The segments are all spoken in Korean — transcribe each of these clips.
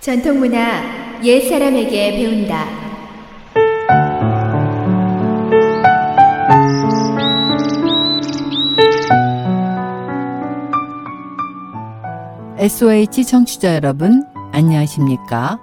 전통문화 옛 사람에게 배운다. SOH 청취자 여러분, 안녕하십니까?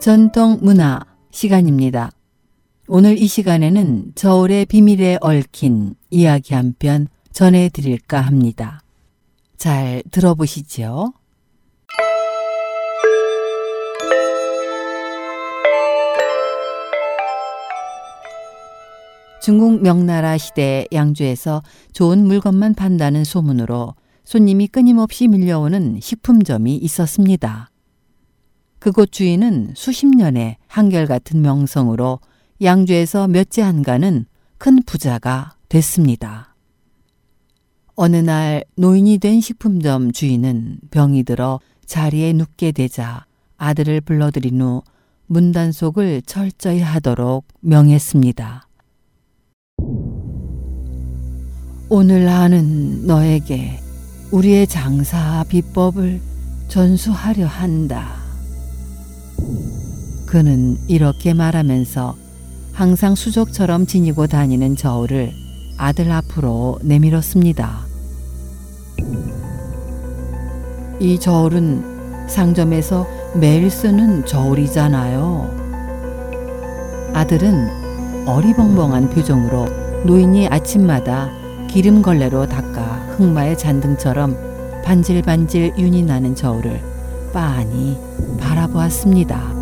전통문화 시간입니다. 오늘 이 시간에는 저울의 비밀에 얽힌 이야기 한 편 전해드릴까 합니다. 잘 들어보시죠. 중국 명나라 시대 양주에서 좋은 물건만 판다는 소문으로 손님이 끊임없이 밀려오는 식품점이 있었습니다. 그곳 주인은 수십 년의 한결같은 명성으로 양주에서 몇째 한가는 큰 부자가 됐습니다. 어느 날 노인이 된 식품점 주인은 병이 들어 자리에 눕게 되자 아들을 불러들인 후 문단속을 철저히 하도록 명했습니다. 오늘 나는 너에게 우리의 장사 비법을 전수하려 한다. 그는 이렇게 말하면서 항상 수족처럼 지니고 다니는 저울을 아들 앞으로 내밀었습니다. 이 저울은 상점에서 매일 쓰는 저울이잖아요. 아들은 어리벙벙한 표정으로 노인이 아침마다 기름 걸레로 닦아 흑마의 잔등처럼 반질반질 윤이 나는 저울을 빤히 바라보았습니다.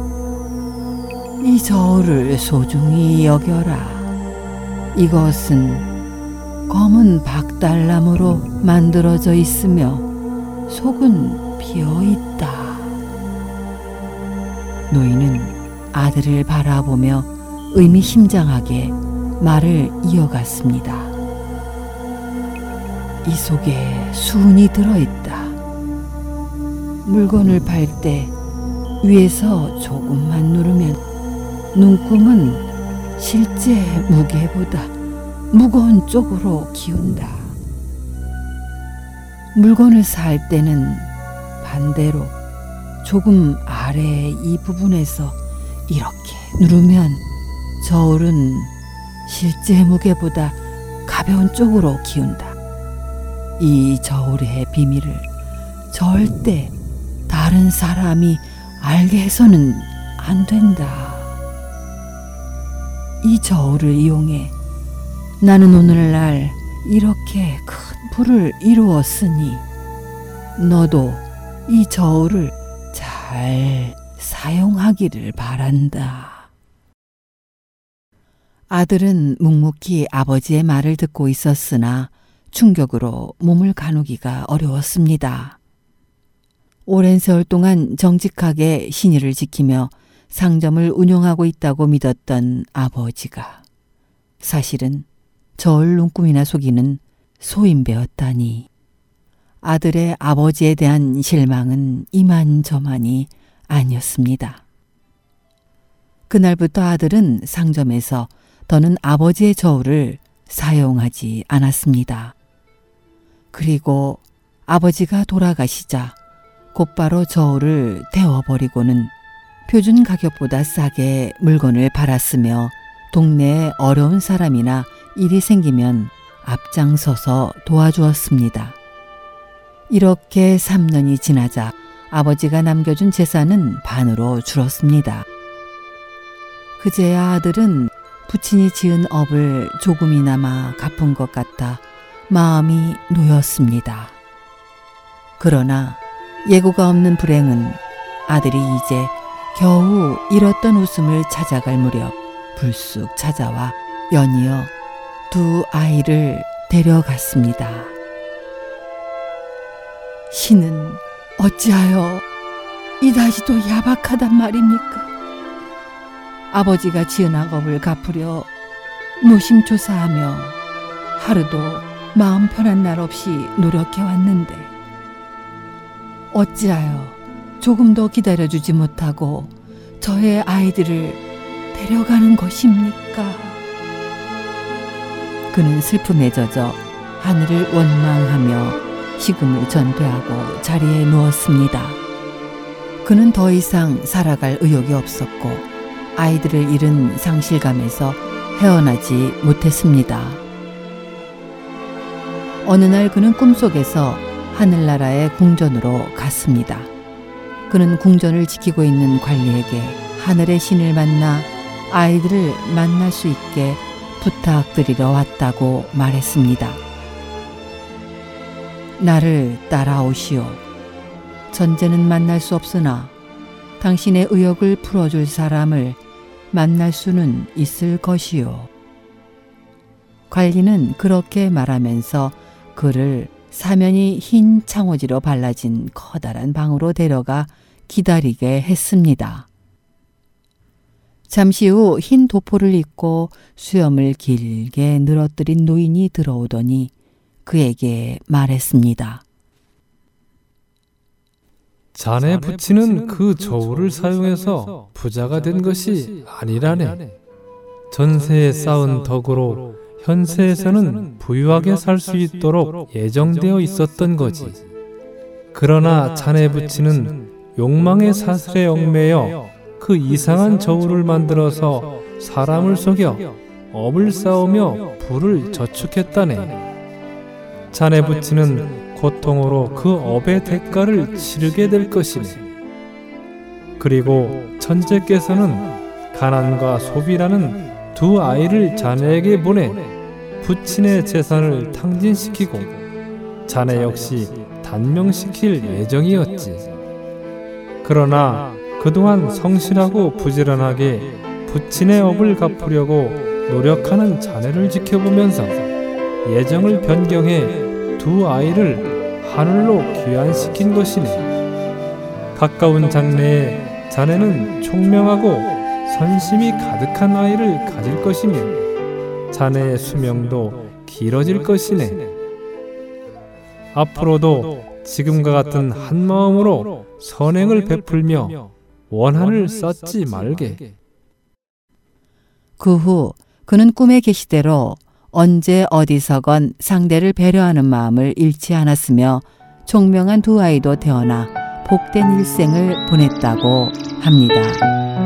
이 저울을 소중히 여겨라. 이것은 검은 박달나무로 만들어져 있으며 속은 비어 있다. 노인은 아들을 바라보며 의미심장하게 말을 이어갔습니다. 이 속에 수은이 들어있다. 물건을 팔때 위에서 조금만 누르면 눈금은 실제 무게보다 무거운 쪽으로 기운다. 물건을 살 때는 반대로 조금 아래 이 부분에서 이렇게 누르면 저울은 실제 무게보다 가벼운 쪽으로 기운다. 이 저울의 비밀을 절대 다른 사람이 알게 해서는 안 된다. 이 저울을 이용해 나는 오늘날 이렇게 큰 부를 이루었으니 너도 이 저울을 잘 사용하기를 바란다. 아들은 묵묵히 아버지의 말을 듣고 있었으나 충격으로 몸을 가누기가 어려웠습니다. 오랜 세월 동안 정직하게 신의를 지키며 상점을 운영하고 있다고 믿었던 아버지가 사실은 저울 눈금이나 속이는 소인배였다니. 아들의 아버지에 대한 실망은 이만저만이 아니었습니다. 그날부터 아들은 상점에서 더는 아버지의 저울을 사용하지 않았습니다. 그리고 아버지가 돌아가시자 곧바로 저울을 태워버리고는 표준 가격보다 싸게 물건을 팔았으며 동네에 어려운 사람이나 일이 생기면 앞장서서 도와주었습니다. 이렇게 3년이 지나자 아버지가 남겨준 재산은 반으로 줄었습니다. 그제야 아들은 부친이 지은 업을 조금이나마 갚은 것 같아 마음이 놓였습니다. 그러나 예고가 없는 불행은 아들이 이제 겨우 잃었던 웃음을 찾아갈 무렵 불쑥 찾아와 연이어 두 아이를 데려갔습니다. 신은 어찌하여 이다시도 야박하단 말입니까? 아버지가 지은 악업을 갚으려 노심초사하며 하루도 마음 편한 날 없이 노력해 왔는데 어찌하여 조금 더 기다려주지 못하고 저의 아이들을 데려가는 것입니까? 그는 슬픔에 젖어 하늘을 원망하며 식음을 전폐하고 자리에 누웠습니다. 그는 더 이상 살아갈 의욕이 없었고 아이들을 잃은 상실감에서 헤어나지 못했습니다. 어느 날 그는 꿈속에서 하늘나라의 궁전으로 갔습니다. 그는 궁전을 지키고 있는 관리에게 하늘의 신을 만나 아이들을 만날 수 있게 부탁드리러 왔다고 말했습니다. 나를 따라오시오. 전제는 만날 수 없으나 당신의 의욕을 풀어줄 사람을 만날 수는 있을 것이요. 관리는 그렇게 말하면서 그를 사면이 흰 창호지로 발라진 커다란 방으로 데려가 기다리게 했습니다. 잠시 후 흰 도포를 입고 수염을 길게 늘어뜨린 노인이 들어오더니 그에게 말했습니다. 자네 부친은 그 저울을 사용해서 부자가 된 것이 아니라네. 전세에 쌓은 덕으로 현세에서는 부유하게 살 수 있도록 예정되어 있었던 거지. 그러나 자네 부친은 욕망의 사슬에 얽매여 그 이상한 저울을 만들어서 사람을 속여 업을 쌓으며 부를 저축했다네. 자네 부친은 고통으로 그 업의 대가를 치르게 될 것이네. 그리고 천재께서는 가난과 소비라는 두 아이를 자네에게 보내 부친의 재산을 탕진시키고 자네 역시 단명시킬 예정이었지. 그러나 그동안 성실하고 부지런하게 부친의 업을 갚으려고 노력하는 자네를 지켜보면서 예정을 변경해 두 아이를 하늘로 귀환시킨 것이네. 가까운 장래에 자네는 총명하고 선심이 가득한 아이를 가질 것이며 자네의 수명도 길어질 것이네. 앞으로도 지금과 같은 한 마음으로 선행을 베풀며 원한을 쌓지 말게. 그 후 그는 꿈의 계시대로 언제 어디서건 상대를 배려하는 마음을 잃지 않았으며 총명한 두 아이도 태어나 복된 일생을 보냈다고 합니다.